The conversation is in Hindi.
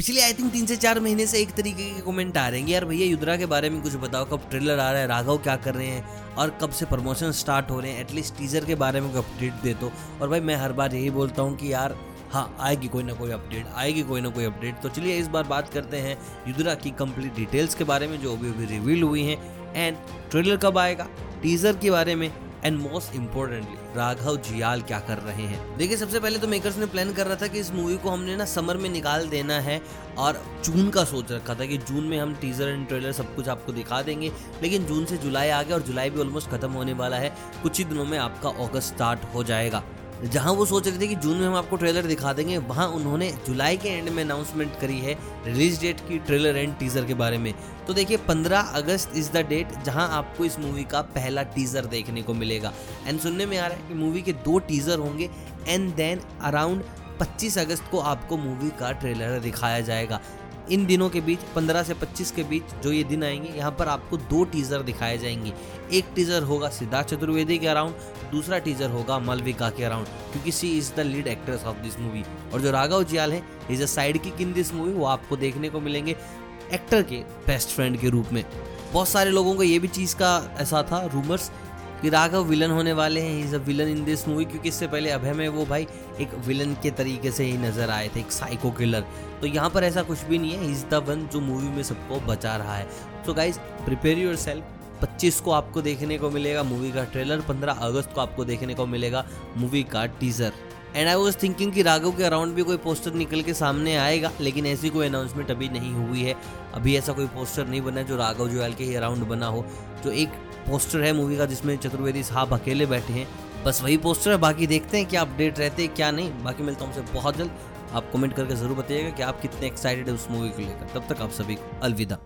पिछले आई थिंक तीन से चार महीने से एक तरीके के कमेंट आ रहे हैं यार भैया, युद्रा के बारे में कुछ बताओ, कब ट्रेलर आ रहा है, राघव क्या कर रहे हैं, और कब से प्रमोशन स्टार्ट हो रहे हैं एटलीस्ट टीजर के बारे में कोई अपडेट दे दो और भाई, मैं हर बार यही बोलता हूँ कि यार हाँ आएगी कोई ना कोई अपडेट आएगी कोई ना कोई अपडेट तो चलिए, इस बार बात करते हैं युद्रा की कंप्लीट डिटेल्स के बारे में, जो अभी अभी रिवील हुई हैं एंड ट्रेलर कब आएगा टीजर के बारे में and most importantly Raghav Juyal क्या कर रहे हैं? देखिए, सबसे पहले तो मेकर्स ने प्लान कर रहा था कि इस मूवी को हमने ना समर में निकाल देना है और जून का सोच रखा था कि जून में हम टीजर एंड ट्रेलर सब कुछ आपको दिखा देंगे। लेकिन जून से जुलाई आ गया और जुलाई भी ऑलमोस्ट खत्म होने वाला है। कुछ ही दिनों में आपका अगस्त स्टार्ट हो जाएगा। जहाँ वो सोच रहे थे कि जून में हम आपको ट्रेलर दिखा देंगे, वहाँ उन्होंने जुलाई के एंड में अनाउंसमेंट करी है रिलीज़ डेट की ट्रेलर एंड टीजर के बारे में। तो देखिए 15 अगस्त इज़ द डेट जहाँ आपको इस मूवी का पहला टीजर देखने को मिलेगा। एंड सुनने में आ रहा है कि मूवी के दो टीजर होंगे एंड देन अराउंड 25 अगस्त को आपको मूवी का ट्रेलर दिखाया जाएगा। इन दिनों के बीच 15 से 25 के बीच जो ये दिन आएँगे, यहाँ पर आपको दो टीजर दिखाए जाएँगे। एक टीजर होगा सिद्धार्थ चतुर्वेदी के अराउंड दूसरा टीजर होगा मलविका के अराउंड क्योंकि she is the lead actress of this movie और जो राघव जियाल है is a sidekick in this movie वो आपको देखने को मिलेंगे एक्टर के बेस्ट फ्रेंड के रूप में। बहुत सारे लोगों को ये भी चीज़ का ऐसा था रूमर्स कि राघव विलन होने वाले हैं is a villain in this movie क्योंकि इससे पहले अभय में वो भाई एक विलन के तरीके से ही नज़र आए थे, एक साइको किलर तो यहाँ पर ऐसा कुछ भी नहीं है इज़ द वन जो मूवी में सबको बचा रहा है। So guys prepare yourself 25 को आपको देखने को मिलेगा मूवी का ट्रेलर 15 अगस्त को आपको देखने को मिलेगा मूवी का teaser and I was thinking कि राघव के अराउंड भी कोई पोस्टर निकल के सामने आएगा, लेकिन ऐसी कोई अनाउंसमेंट अभी नहीं हुई है। अभी ऐसा कोई पोस्टर नहीं बना जो राघव जोयाल के ही अराउंड बना हो। जो एक पोस्टर है मूवी का जिसमें चतुर्वेदी साहब अकेले बैठे हैं। बस वही पोस्टर है, बाकी देखते हैं क्या अपडेट रहते हैं, क्या नहीं। बाकी मिलता हूँ हमसे बहुत जल्द। आप कमेंट करके ज़रूर बताइएगा कि आप कितने एक्साइटेड है उस मूवी को लेकर। तब तक आप सभी को अलविदा।